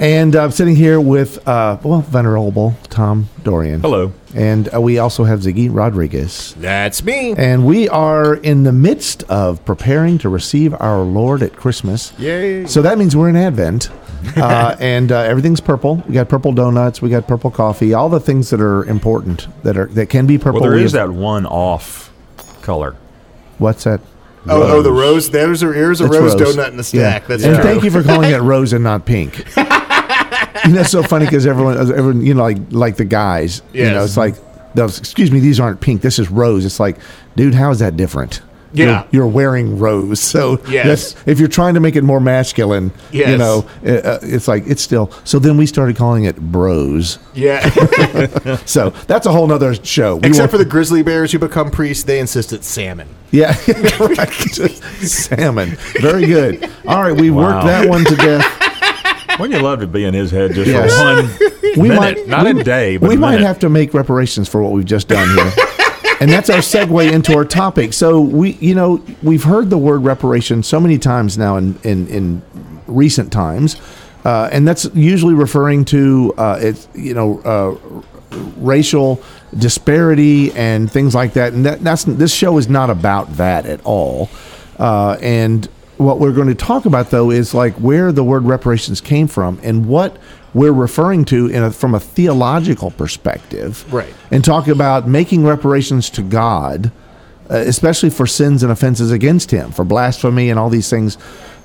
And I'm sitting here with, uh, well, Venerable Tom Dorian. Hello. And uh, we also have Ziggy Rodriguez. That's me. And we are in the midst of preparing to receive our Lord at Christmas. Yay. So that means we're in Advent. uh, and uh, everything's purple. We got purple donuts. We got purple coffee. All the things that are important that are that can be purple. Well, there We is have- that one off color. What's that? Oh, oh, the rose. There's a, here's a rose, rose. donut in the stack. That's and true. thank you for calling it rose and not pink. you know, it's so funny because everyone, everyone, you know, like like the guys, you know, it's like, those, excuse me, these aren't pink. This is rose. It's like, dude, how is that different? Yeah. you're, you're wearing rose. So Yes. if you're trying to make it more masculine, yes. you know, uh, uh, it's like it's still. So then we started calling it bros. Yeah. So that's a whole nother show. We Except won't- for the grizzly bears who become priests, they insist it's salmon. yeah, correct. salmon. Very good. All right, we worked that one to death. Wouldn't you love to be in his head just Yes. for one we minute? might Not a day, but we a might minute. have to make reparations for what we've just done here. and that's our segue into our topic. So we, you know, we've heard the word reparation so many times now in in, in recent times, uh, and that's usually referring to uh, it's you know uh, racial disparity and things like that. And that, that's this show is not about that at all. Uh, and what we're going to talk about though is like where the word reparations came from and what we're referring to in a, from a theological perspective Right. and talk about making reparations to god uh, especially for sins and offenses against him for blasphemy and all these things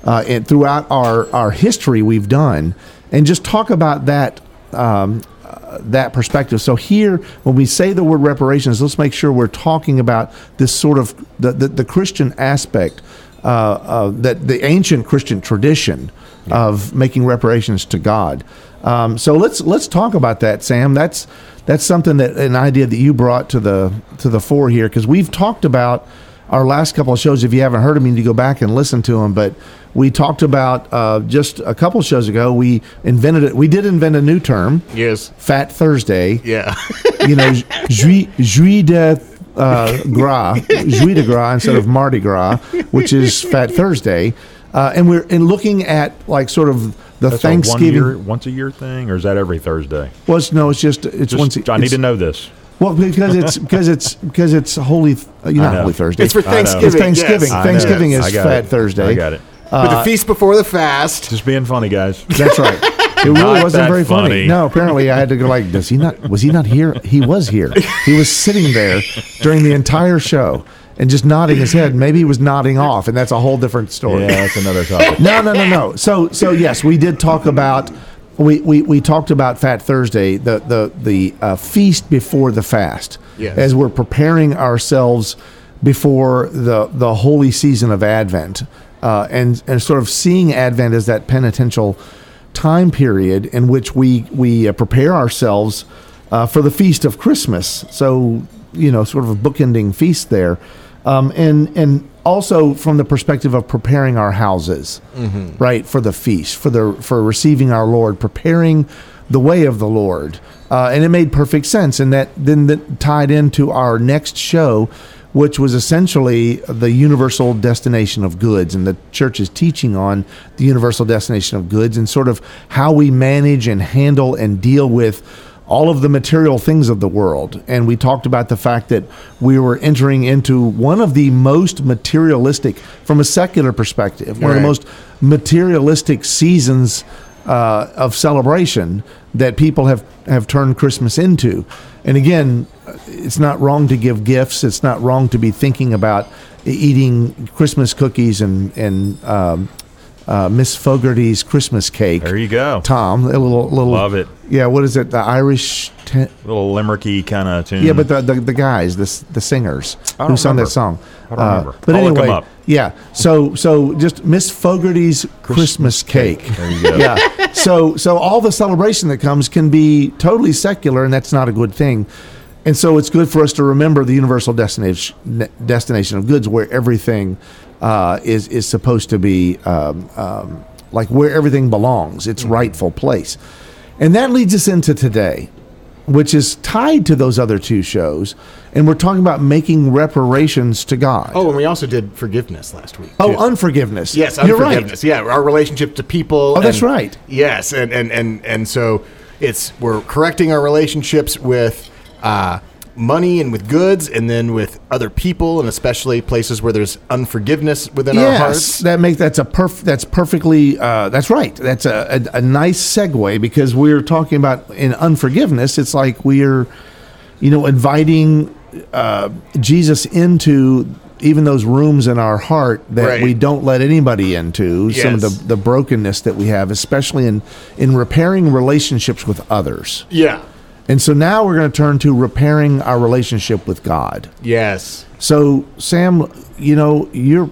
uh, and throughout our, our history we've done and just talk about that um, uh, that perspective. So here, when we say the word reparations, let's make sure we're talking about this sort of the, the, the Christian aspect, that the ancient Christian tradition of making reparations to God. Um, so let's let's talk about that, Sam. That's that's something that an idea that you brought to the to the fore here because we've talked about our last couple of shows. If you haven't heard them, you need to go back and listen to them. But we talked about uh, just a couple shows ago. We invented it. We did invent a new term, Yes. Fat Thursday. Yeah. You know, Jeudi, uh, Gras, Jeudi de Gras instead of Mardi Gras, which is Fat Thursday. Uh, and we're in looking at like sort of the That's a Thanksgiving. one year, once a year thing, or is that every Thursday? well, it's, no, it's just it's Just, once. I need to know this. Well, because it's because it's because it's Holy. Uh, you not know. Holy Thursday. It's for Thanksgiving. It's Thanksgiving. yes. Thanksgiving is got Fat it. Thursday. I got it. But the feast before the fast. Just being funny, guys. That's right. It really wasn't very funny. funny. No, apparently I had to go like, does he not? Was he not here? He was here. He was sitting there during the entire show and just nodding his head. Maybe he was nodding off, and that's a whole different story. Yeah, that's another topic. No, no, no, no. So, so yes, we did talk about. We, we, we talked about Fat Thursday, the the the uh, feast before the fast, Yes. as we're preparing ourselves before the the holy season of Advent, uh, and and sort of seeing Advent as that penitential time period in which we we uh, prepare ourselves uh, for the feast of Christmas. So you know, sort of a bookending feast there, um, and and also from the perspective of preparing our houses, right, for the feast, for the for receiving our Lord, preparing the way of the Lord, uh, and it made perfect sense, and that then that tied into our next show. Which was essentially the universal destination of goods, and the church is teaching on the universal destination of goods and sort of how we manage and handle and deal with all of the material things of the world. And we talked about the fact that we were entering into one of the most materialistic, from a secular perspective, one of the most materialistic seasons uh, of celebration that people have, have turned Christmas into. And again, it's not wrong to give gifts. It's not wrong to be thinking about eating Christmas cookies and, and um, uh, Miss Fogarty's Christmas cake. There you go. Tom, a little, little. Love it. Yeah, what is it? The Irish. Te- little limericky kind of tune. yeah, but the, the the guys, the the singers I who sung that song. I don't remember. But I'll anyway, up. yeah. So so just Miss Fogarty's Christmas, cake. There you go. Yeah. So so all the celebration that comes can be totally secular, and that's not a good thing. And so it's good for us to remember the universal destination destination of goods, where everything uh, is is supposed to be, um, um, like where everything belongs, its rightful place. And that leads us into today, which is tied to those other two shows, and we're talking about making reparations to God. Oh, and we also did forgiveness last week. Oh, too. unforgiveness. Yes, you're unforgiveness. Yeah, our relationship to people. Oh, that's right. Yes, and and and and so it's we're correcting our relationships with uh, money and with goods, and then with other people, and especially places where there's unforgiveness within our yes, hearts. that make that's a perf- that's perfectly uh, that's right. That's a, a, a nice segue because we're talking about in unforgiveness. It's like we're, you know, inviting uh, Jesus into even those rooms in our heart that Right. we don't let anybody into. Some of the the brokenness that we have, especially in in repairing relationships with others. Yeah. And so now we're going to turn to repairing our relationship with God. Yes. So, Sam, you know, your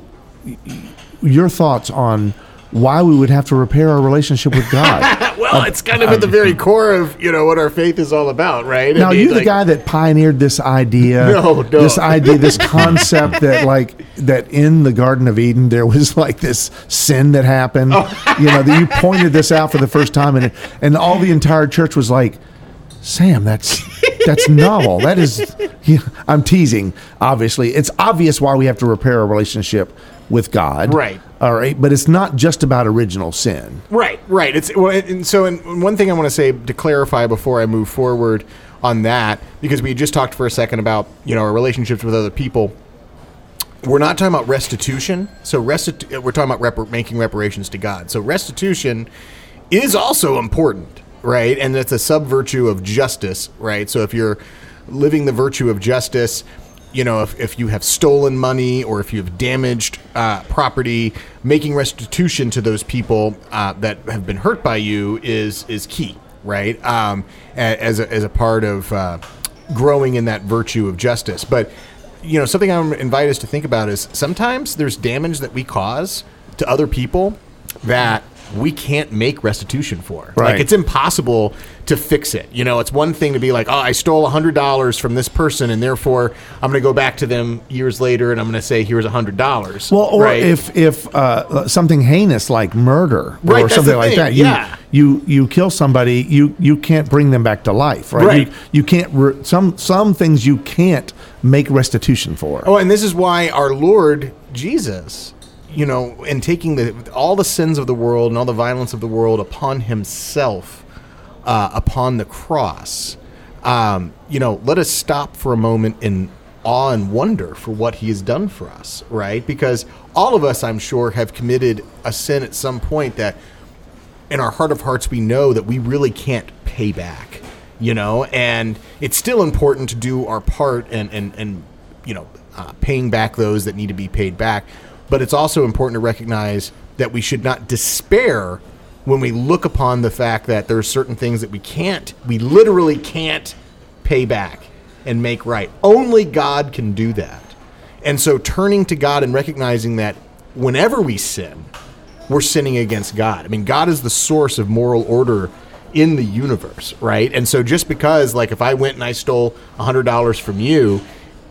your thoughts on why we would have to repair our relationship with God. Well, it's kind of at the um, very core of you know what our faith is all about, right? I now, mean, you're the guy that pioneered this idea. No, no. This idea, this concept that like that in the Garden of Eden there was like this sin that happened. Oh. You know, that you pointed this out for the first time, and and all the entire church was like, Sam, that's that's novel. That is, yeah, I'm teasing. Obviously, it's obvious why we have to repair a relationship with God. Right. All right, but it's not just about original sin. Right, right. It's well, and so and one thing I want to say to clarify before I move forward on that, because we just talked for a second about you know our relationships with other people. We're not talking about restitution. So restitu- we're talking about repar- making reparations to God. So restitution is also important, right? And it's a sub virtue of justice, right? So if you're living the virtue of justice, you know, if, if you have stolen money or if you have damaged uh, property, making restitution to those people uh, that have been hurt by you is is key, right? Um, as a, as a part of uh, growing in that virtue of justice, but you know, something I'm invite us to think about is sometimes there's damage that we cause to other people that we can't make restitution for. Right. Like it's impossible to fix it. You know, it's one thing to be like, oh, I stole hundred dollars from this person, and therefore I'm going to go back to them years later, and I'm going to say, here's hundred dollars. Well, or if if uh, something heinous like murder Right, or something like that, you, yeah. you you kill somebody, you you can't bring them back to life, right? Right. You, you can't re- some some things you can't make restitution for. Oh, and this is why our Lord Jesus, you know, and taking the all the sins of the world and all the violence of the world upon Himself, uh, upon the cross, um, you know, let us stop for a moment in awe and wonder for what He has done for us, right? Because all of us, I'm sure, have committed a sin at some point that in our heart of hearts we know that we really can't pay back you know and it's still important to do our part and and and you know uh, paying back those that need to be paid back but it's also important to recognize that we should not despair when we look upon the fact that there are certain things that we can't we literally can't pay back and make right only god can do that and so turning to god and recognizing that whenever we sin we're sinning against God. I mean, God is the source of moral order in the universe, right? And so just because, like, if I went and I stole $100 from you,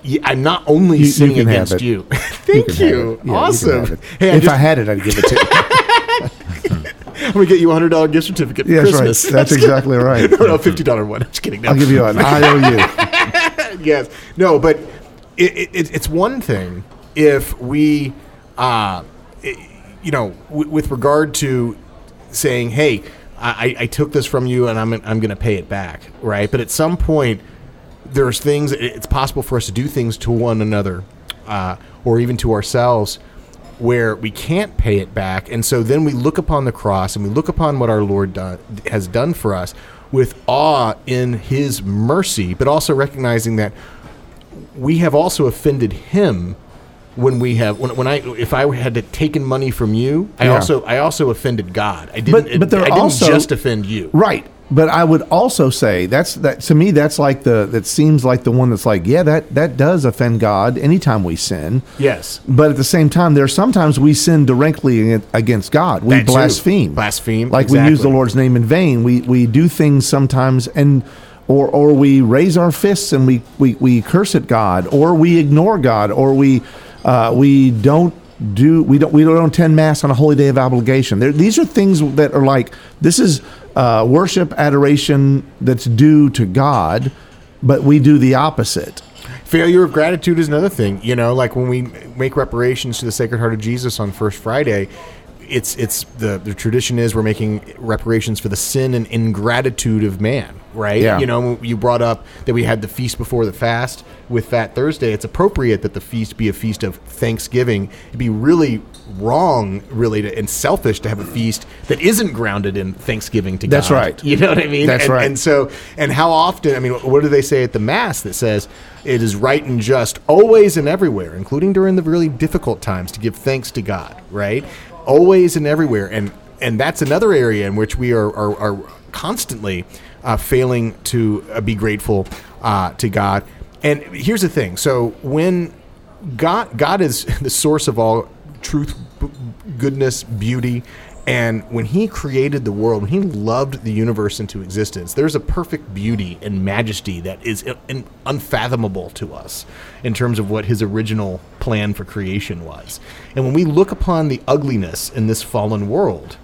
y- I'm not only You- you sinning against you. Thank have you. Yeah, awesome. can have it. hey, I if just, I had it, I'd give it to you. I'm to get you a $100 gift certificate for Yes, right. Christmas. That's exactly right. no, no, $50 one. I'm just kidding. No. I'll give you an IOU. yes. No, but it, it, it's one thing if we, uh, you know, w- with regard to saying, hey, I, I took this from you and I'm, I'm going to pay it back, right? But at some point, there's things, it's possible for us to do things to one another uh, or even to ourselves where we can't pay it back. And so then we look upon the cross and we look upon what our Lord do- has done for us with awe in his mercy, but also recognizing that we have also offended him when we have when, when I if I had to taken money from you, I Yeah. also I also offended God. I didn't But- but there I didn't also- just offend you. Right. But I would also say that's that to me that's like the that seems like the one that's like yeah that that does offend God anytime we sin. Yes. But at the same time, there are sometimes we sin directly against God. We That too. blaspheme. Blaspheme, Like we use the. Lord's name in vain. We we do things sometimes, and or or we raise our fists and we we, we curse at God, or we ignore God, or we uh, we don't do we don't we don't attend mass on a holy day of obligation. There, these are things that are like this is uh, worship adoration that's due to God, but we do the opposite. Failure of gratitude is another thing. You know, like when we make reparations to the Sacred Heart of Jesus on First Friday, it's it's the the tradition is we're making reparations for the sin and ingratitude of man, right? Yeah. You know, you brought up that we had the feast before the fast with Fat Thursday. It's appropriate that the feast be a feast of thanksgiving. It'd be really wrong, really, to, and selfish to have a feast that isn't grounded in thanksgiving to That's God. right. You know what I mean? That's and, right. And so, and how often? I mean, what do they say at the mass that says it is right and just always and everywhere, including during the really difficult times, to give thanks to God, right? Always and everywhere, and and that's another area in which we are are, are constantly uh, failing to uh, be grateful uh, to God. And here's the thing: so when God God is the source of all truth, b- goodness, beauty. And when he created the world, when he loved the universe into existence, there's a perfect beauty and majesty that is un- un- unfathomable to us in terms of what his original plan for creation was. And when we look upon the ugliness in this fallen world,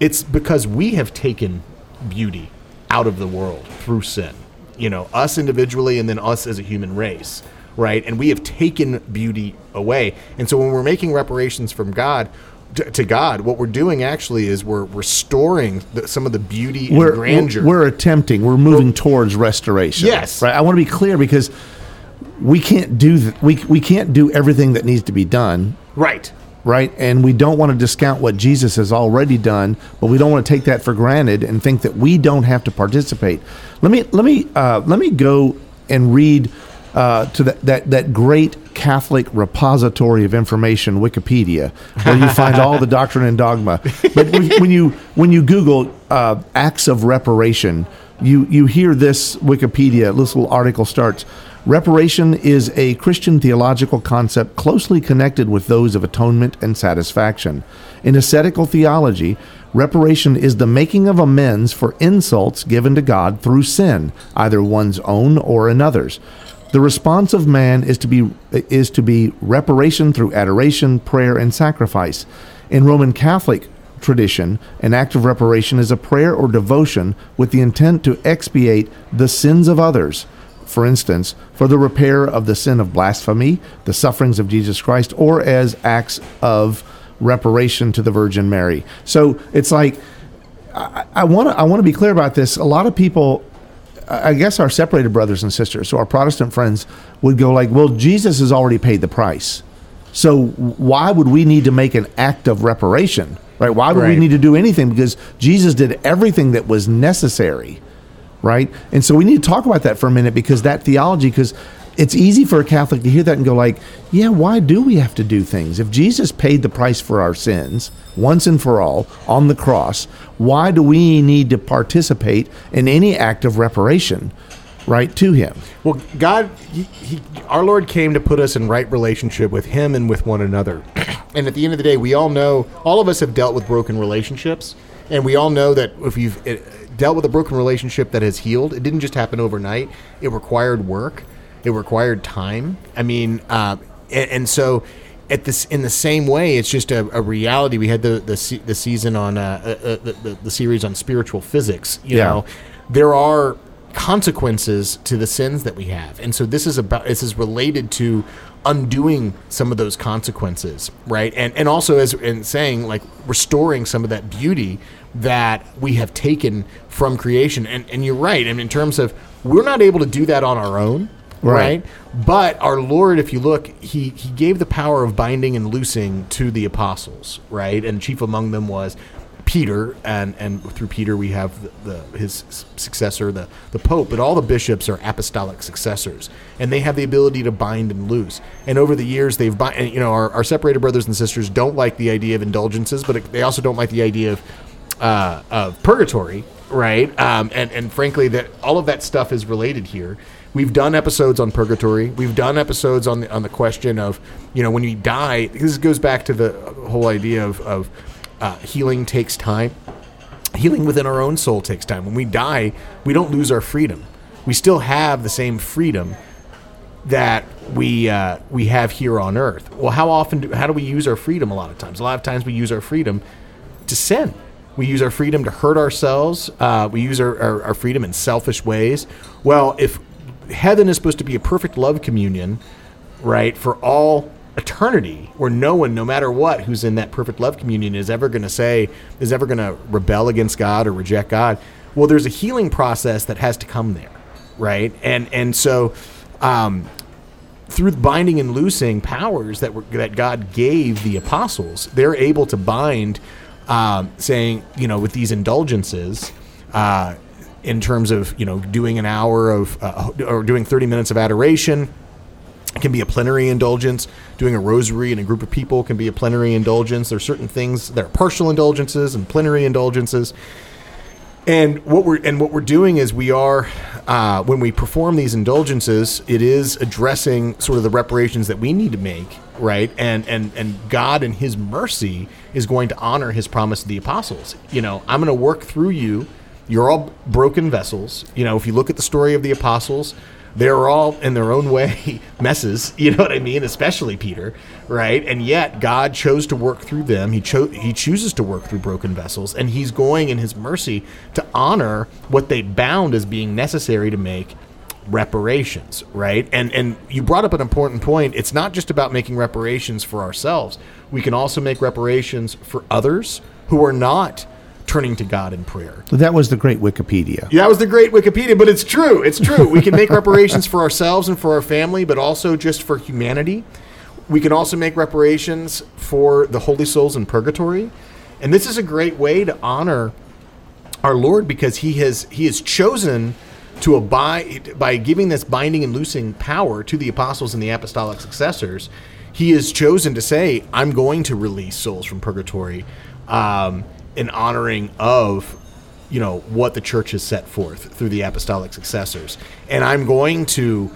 it's because we have taken beauty out of the world through sin. You know, us individually and then us as a human race, right? And we have taken beauty away. And so when we're making reparations from God to, to God, what we're doing actually is we're restoring the, some of the beauty and we're, grandeur. We're attempting. We're moving towards restoration. Yes. right. I want to be clear because we can't do th- we we can't do everything that needs to be done. right. Right, and we don't want to discount what Jesus has already done, but we don't want to take that for granted and think that we don't have to participate. Let me let me uh, let me go and read uh, to that, that that great Catholic repository of information, Wikipedia, where you find all the doctrine and dogma. But when, when you when you Google uh, acts of reparation, you you hear this Wikipedia. This little article starts. Reparation is a Christian theological concept closely connected with those of atonement and satisfaction. In ascetical theology, reparation is the making of amends for insults given to God through sin, either one's own or another's. The response of man is to be is to be reparation through adoration, prayer, and sacrifice. In Roman Catholic tradition, an act of reparation is a prayer or devotion with the intent to expiate the sins of others. For instance, for the repair of the sin of blasphemy, the sufferings of Jesus Christ, or as acts of reparation to the Virgin Mary. So it's like I want to I want to be clear about this. A lot of people, I guess, our separated brothers and sisters, so our Protestant friends would go like, "Well, Jesus has already paid the price, so why would we need to make an act of reparation? Right? Why would we need to do anything? Because Jesus did everything that was necessary." right? And so we need to talk about that for a minute because that theology, because it's easy for a Catholic to hear that and go like, yeah, why do we have to do things? If Jesus paid the price for our sins once and for all on the cross, why do we need to participate in any act of reparation, right, to him? Well, God, he, he, our Lord came to put us in right relationship with Him and with one another. and at the end of the day, we all know, all of us have dealt with broken relationships, and we all know that if you've dealt with a broken relationship that has healed, it didn't just happen overnight. It required work. It required time. I mean, uh, and, and so. At this, in the same way, it's just a, a reality. We had the the, the season on uh, uh, uh, the, the the series on spiritual physics. You Yeah. know, there are consequences to the sins that we have and so this is about this is related to undoing some of those consequences right and and also as in saying like restoring some of that beauty that we have taken from creation and and you're right and in terms of we're not able to do that on our own Right. right but our lord if you look he he gave the power of binding and loosing to the apostles right and chief among them was Peter, and and through Peter we have the, the his successor, the the Pope. But all the bishops are apostolic successors, and they have the ability to bind and loose. And over the years, they've you know our, our separated brothers and sisters don't like the idea of indulgences, but it, they also don't like the idea of uh, of purgatory, right? Um, and and frankly, that all of that stuff is related here. We've done episodes on purgatory. We've done episodes on the on the question of you know when you die. This goes back to the whole idea of of uh, healing takes time. Healing within our own soul takes time. When we die, we don't lose our freedom. we still have the same freedom that we uh, we have here on earth. Well, how often do, how do we use our freedom? A lot of times, a lot of times we use our freedom to sin. We use our freedom to hurt ourselves. Uh, we use our, our, our freedom in selfish ways. Well, if heaven is supposed to be a perfect love communion, right, for all eternity, where no one, no matter what, who's in that perfect love communion is ever going to say, is ever going to rebel against God or reject God. Well, there's a healing process that has to come there, right? And and so um, through binding and loosing powers that were that God gave the apostles, they're able to bind, um, saying you know with these indulgences. Uh, in terms of you know doing an hour of uh, or doing 30 minutes of adoration it can be a plenary indulgence doing a rosary in a group of people can be a plenary indulgence there are certain things that are partial indulgences and plenary indulgences and what we're and what we're doing is we are uh, when we perform these indulgences, it is addressing sort of the reparations that we need to make, right? And and and God in His mercy is going to honor His promise to the apostles. You know, I'm going to work through you. You're all broken vessels. You know, if you look at the story of the apostles, they're all in their own way messes you know what i mean especially peter right? And yet god chose to work through them. He chose he chooses to work through broken vessels and he's going in his mercy to honor what they bound as being necessary to make reparations right? And and you brought up an important point. It's not just about making reparations for ourselves. We can also make reparations for others who are not turning to god in prayer That was the great Wikipedia. yeah, that was the great Wikipedia, but it's true. It's true. We can make reparations for ourselves and for our family, but also just for humanity. We can also make reparations for the holy souls in purgatory. And this is a great way to honor our Lord because he has he has chosen to abide by giving this binding and loosing power to the apostles and the apostolic successors. He has chosen to say, "I'm going to release souls from purgatory," um, in honoring of you know what the church has set forth through the apostolic successors, and I'm going to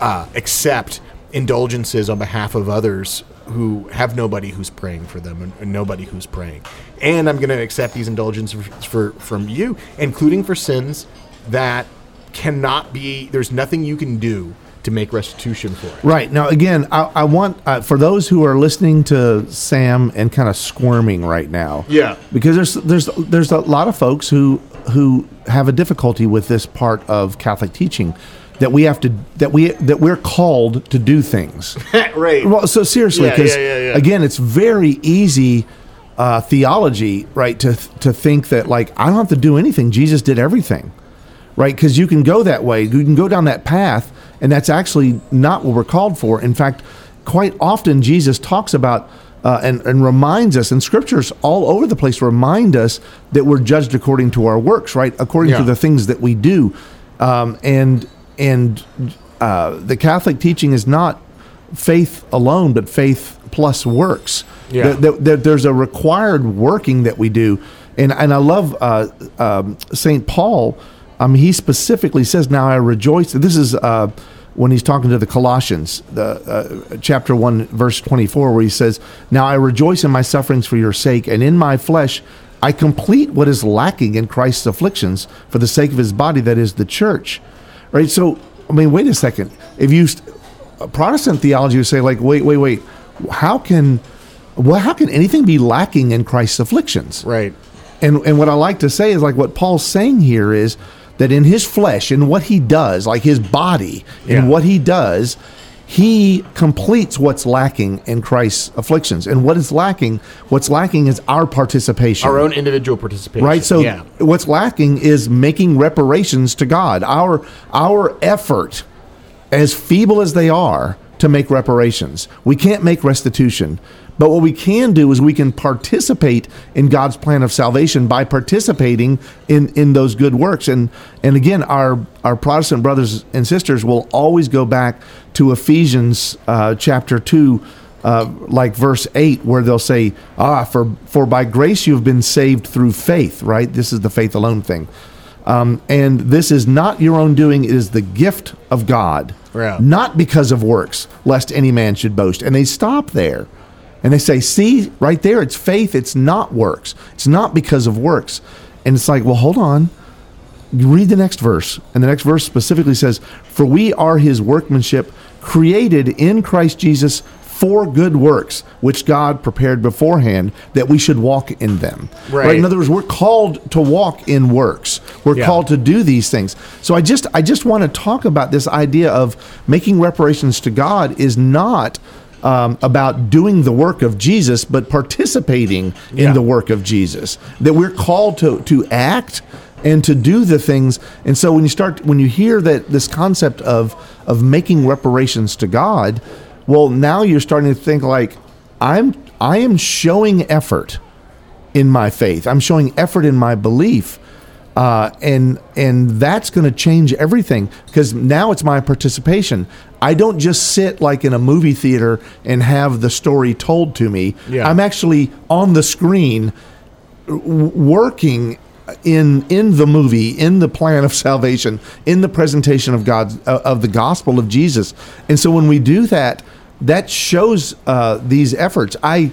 uh, accept indulgences on behalf of others who have nobody who's praying for them and, nobody who's praying, and I'm going to accept these indulgences for from you, including for sins that cannot be. There's nothing you can do to make restitution for it. Right now, again, I, I want uh, for those who are listening to Sam and kind of squirming right now. Yeah. because there's there's there's a lot of folks who who have a difficulty with this part of Catholic teaching that we have to that we that we're called to do things. right. Well, so seriously, because yeah, yeah, yeah. again, it's very easy uh, theology, right? To to think that like I don't have to do anything; Jesus did everything, right? Because you can go that way, you can go down that path, and that's actually not what we're called for. In fact, quite often Jesus talks about. Uh, and, and reminds us, and scriptures all over the place remind us that we're judged according to our works, right? According to the things that we do, um, and and uh, the Catholic teaching is not faith alone, but faith plus works. Yeah. That- that- that there's a required working that we do, and and I love uh, um, Saint Paul. Um, he specifically says, "Now I rejoice." This is uh, when he's talking to the Colossians, the uh, chapter one, verse twenty-four, where he says, "Now I rejoice in my sufferings for your sake, and in my flesh." I complete what is lacking in Christ's afflictions for the sake of his body, that is the church. Right? So, I mean, wait a second. If you, st- Protestant theology would say, like, wait, wait, wait, how can, well, how can anything be lacking in Christ's afflictions? Right. And and what I like to say is like what Paul's saying here is that in his flesh, in what he does, like his body, in Yeah. what he does, he completes what's lacking in Christ's afflictions. And what is lacking? What's lacking is our participation. Our own individual participation. Right. So yeah. what's lacking is making reparations to God. Our our effort, as feeble as they are, to make reparations. We can't make restitution. But what we can do is we can participate in God's plan of salvation by participating in, in those good works. And and again, our our Protestant brothers and sisters will always go back to Ephesians uh, chapter two, uh, like verse 8 where they'll say ah for for by grace you have been saved through faith right this is the faith alone thing um, and this is not your own doing. It is the gift of god. Yeah. not because of works lest any man should boast. And they stop there. And they say see right there it's faith. It's not works. It's not because of works. And it's like well hold on. You read the next verse, and the next verse specifically says, "For we are His workmanship, created in Christ Jesus." For good works, which God prepared beforehand that we should walk in them. Right. In other words, we're called to walk in works. We're Yeah. called to do these things. So I just I just want to talk about this idea of making reparations to God is not um, about doing the work of Jesus, but participating Yeah. in the work of Jesus. That we're called to to act and to do the things. And so when you start when you hear that this concept of of making reparations to God, well, now you're starting to think like I'm I am showing effort in my faith. I'm showing effort in my belief. Uh, and and that's going to change everything because now it's my participation. I don't just sit like in a movie theater and have the story told to me. Yeah. I'm actually on the screen working in in the movie in the plan of salvation in the presentation of God's uh, of the gospel of Jesus and so when we do that that shows uh, these efforts I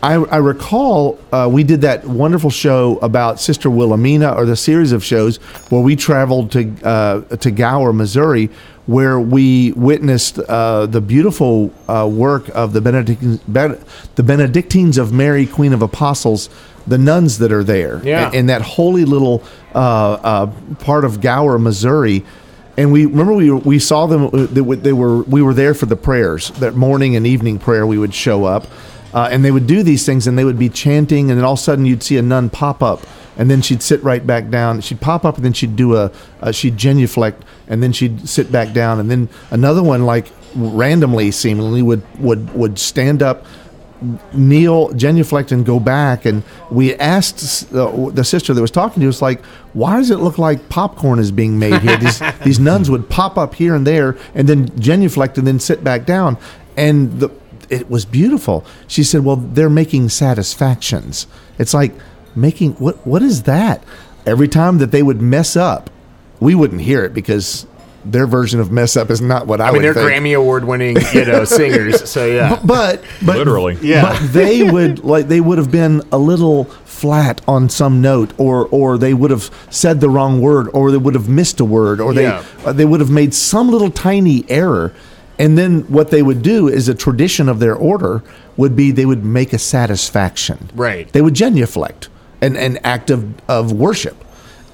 I, I recall uh, we did that wonderful show about Sister Wilhelmina, or the series of shows where we traveled to uh, to Gower, Missouri, where we witnessed uh, the beautiful uh, work of the Benedictines, Ben- the Benedictines of Mary, Queen of Apostles, the nuns that are there, Yeah. in that holy little uh, uh, part of Gower, Missouri. And we remember we we saw them. uh, They, they were we were there for the prayers that morning and evening prayer. We would show up, uh, and they would do these things, and they would be chanting, and then all of a sudden you'd see a nun pop up, and then she'd sit right back down. She'd pop up, and then she'd do a, a she'd genuflect, and then she'd sit back down, and then another one like randomly, seemingly would would would stand up, kneel, genuflect, and go back. And we asked uh, the sister that was talking to us, like, why does it look like popcorn is being made here? These these nuns would pop up here and there, and then genuflect, and then sit back down, and the it was beautiful. She said, "Well, they're making satisfactions. It's like making what? What is that? Every time that they would mess up, we wouldn't hear it because." Their version of mess up is not what I, I mean, would they're think. Grammy award winning, you know, singers. So yeah, but but Literally. Yeah. but they would like they would have been a little flat on some note or or they would have said the wrong word or they would have missed a word or they Yeah. uh, they would have made some little tiny error and then what they would do is a tradition of their order would be they would make a satisfaction Right. they would genuflect an, an act of, of worship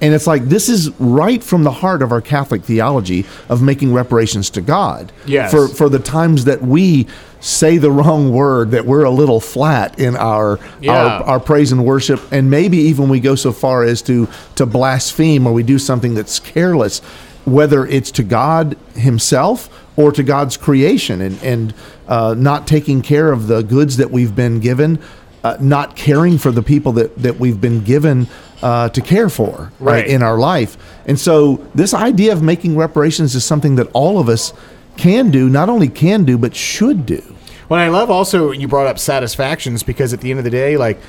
and it's like this is right from the heart of our Catholic theology of making reparations to God. Yes. For for the times that we say the wrong word, that we're a little flat in our Yeah. our, our praise and worship, and maybe even we go so far as to to blaspheme or we do something that's careless, whether it's to God Himself or to God's creation, and and uh, not taking care of the goods that we've been given. Uh, not caring for the people that, that we've been given uh, to care for right. Right. in our life. And so, this idea of making reparations is something that all of us can do, not only can do, but should do. Well, I love also you brought up satisfactions because at the end of the day, like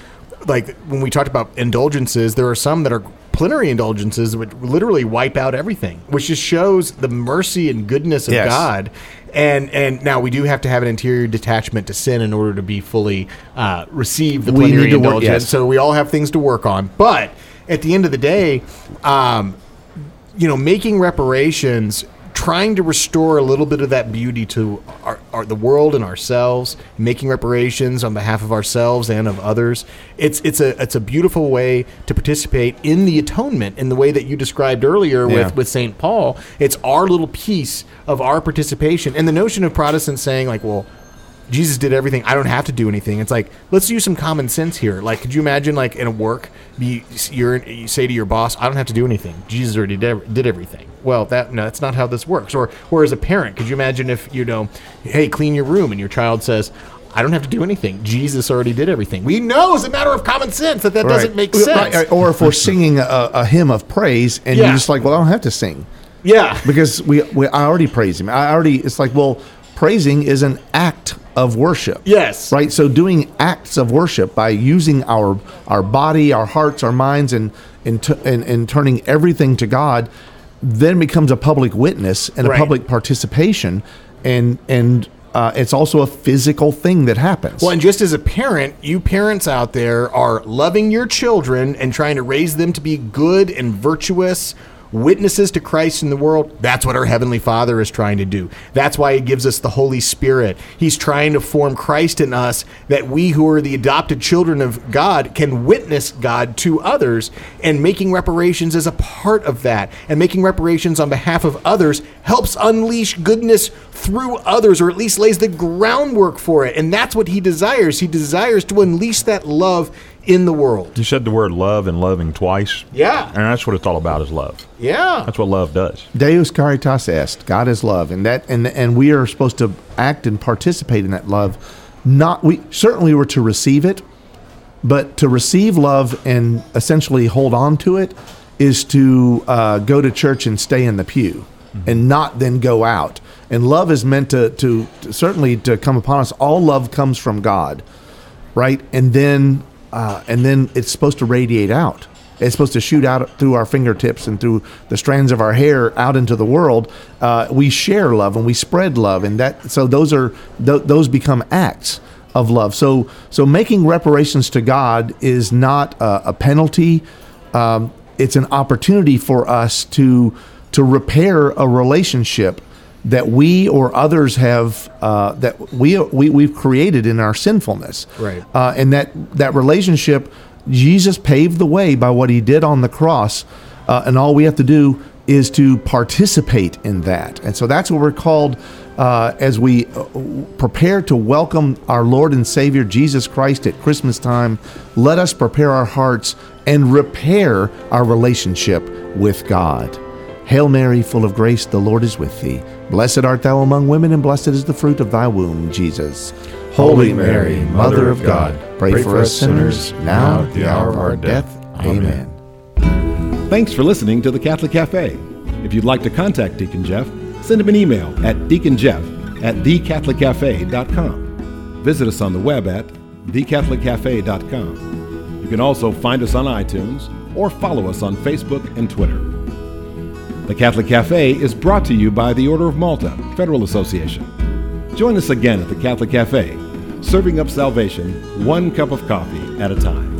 like when we talked about indulgences, there are some that are plenary indulgences would literally wipe out everything, which just shows the mercy and goodness of Yes. God. And and now we do have to have an interior detachment to sin in order to be fully uh, receive the plenary to work- indulgence. yes. So we all have things to work on. But at the end of the day, um, you know, making reparations, trying to restore a little bit of that beauty to our, our, the world and ourselves, making reparations on behalf of ourselves and of others. It's it's a it's a beautiful way to participate in the atonement in the way that you described earlier Yeah. with with Saint Paul. It's our little piece of our participation, and the notion of Protestants saying like, well. Jesus did everything. I don't have to do anything. It's like let's use some common sense here. Like, could you imagine, like in a work, be you're you say to your boss, "I don't have to do anything. Jesus already did, did everything." Well, that no, that's not how this works. Or, or as a parent, could you imagine if you know, hey, clean your room, and your child says, "I don't have to do anything. Jesus already did everything." We know as a matter of common sense that that doesn't make sense. Right, Or if we're singing a, a hymn of praise and Yeah. you're just like, well, I don't have to sing Yeah, because we, we I already praise him. I already, it's like, well, praising is an act of worship. Yes. Right. So doing acts of worship by using our our body, our hearts, our minds, and and, t- and, and turning everything to God, then becomes a public witness and Right. a public participation, and and uh, it's also a physical thing that happens. Well, and just as a parent, you parents out there are loving your children and trying to raise them to be good and virtuous, witnesses to Christ in the world, that's what our Heavenly Father is trying to do. That's why He gives us the Holy Spirit. He's trying to form Christ in us that we who are the adopted children of God can witness God to others, and making reparations is a part of that. And making reparations on behalf of others helps unleash goodness through others, or at least lays the groundwork for it. And that's what He desires. He desires to unleash that love in the world. You said the word love and loving twice. Yeah. And that's what it's all about is love. Yeah. That's what love does. Deus caritas est. God is love, and that and and we are supposed to act and participate in that love. Not we certainly were to receive it, but to receive love and essentially hold on to it is to uh, go to church and stay in the pew, and not then go out. And love is meant to, to to certainly to come upon us. All love comes from God, right? And then uh, and then it's supposed to radiate out. It's supposed to shoot out through our fingertips and through the strands of our hair out into the world. Uh, we share love and we spread love, and that so those are th- those become acts of love. So so making reparations to God is not a, penalty. Um, it's an opportunity for us to to repair a relationship that we or others have uh, that we, we we've created in our sinfulness. Right. Uh, and that that relationship, Jesus paved the way by what He did on the cross, uh, and all we have to do is to participate in that. And so that's what we're called uh, as we uh, prepare to welcome our Lord and Savior Jesus Christ at Christmas time. Let us prepare our hearts and repair our relationship with God. Hail Mary, full of grace, the Lord is with thee. Blessed art thou among women, and blessed is the fruit of thy womb, Jesus. Holy Mary, Mother of God, pray, for us sinners, now at the hour of our death. Amen. Thanks for listening to the Catholic Cafe. If you'd like to contact Deacon Jeff, send him an email at deaconjeff at thecatholiccafe.com. Visit us on the web at thecatholiccafe.com. You can also find us on iTunes or follow us on Facebook and Twitter. The Catholic Cafe is brought to you by the Order of Malta Federal Association. Join us again at the Catholic Cafe, serving up salvation one cup of coffee at a time.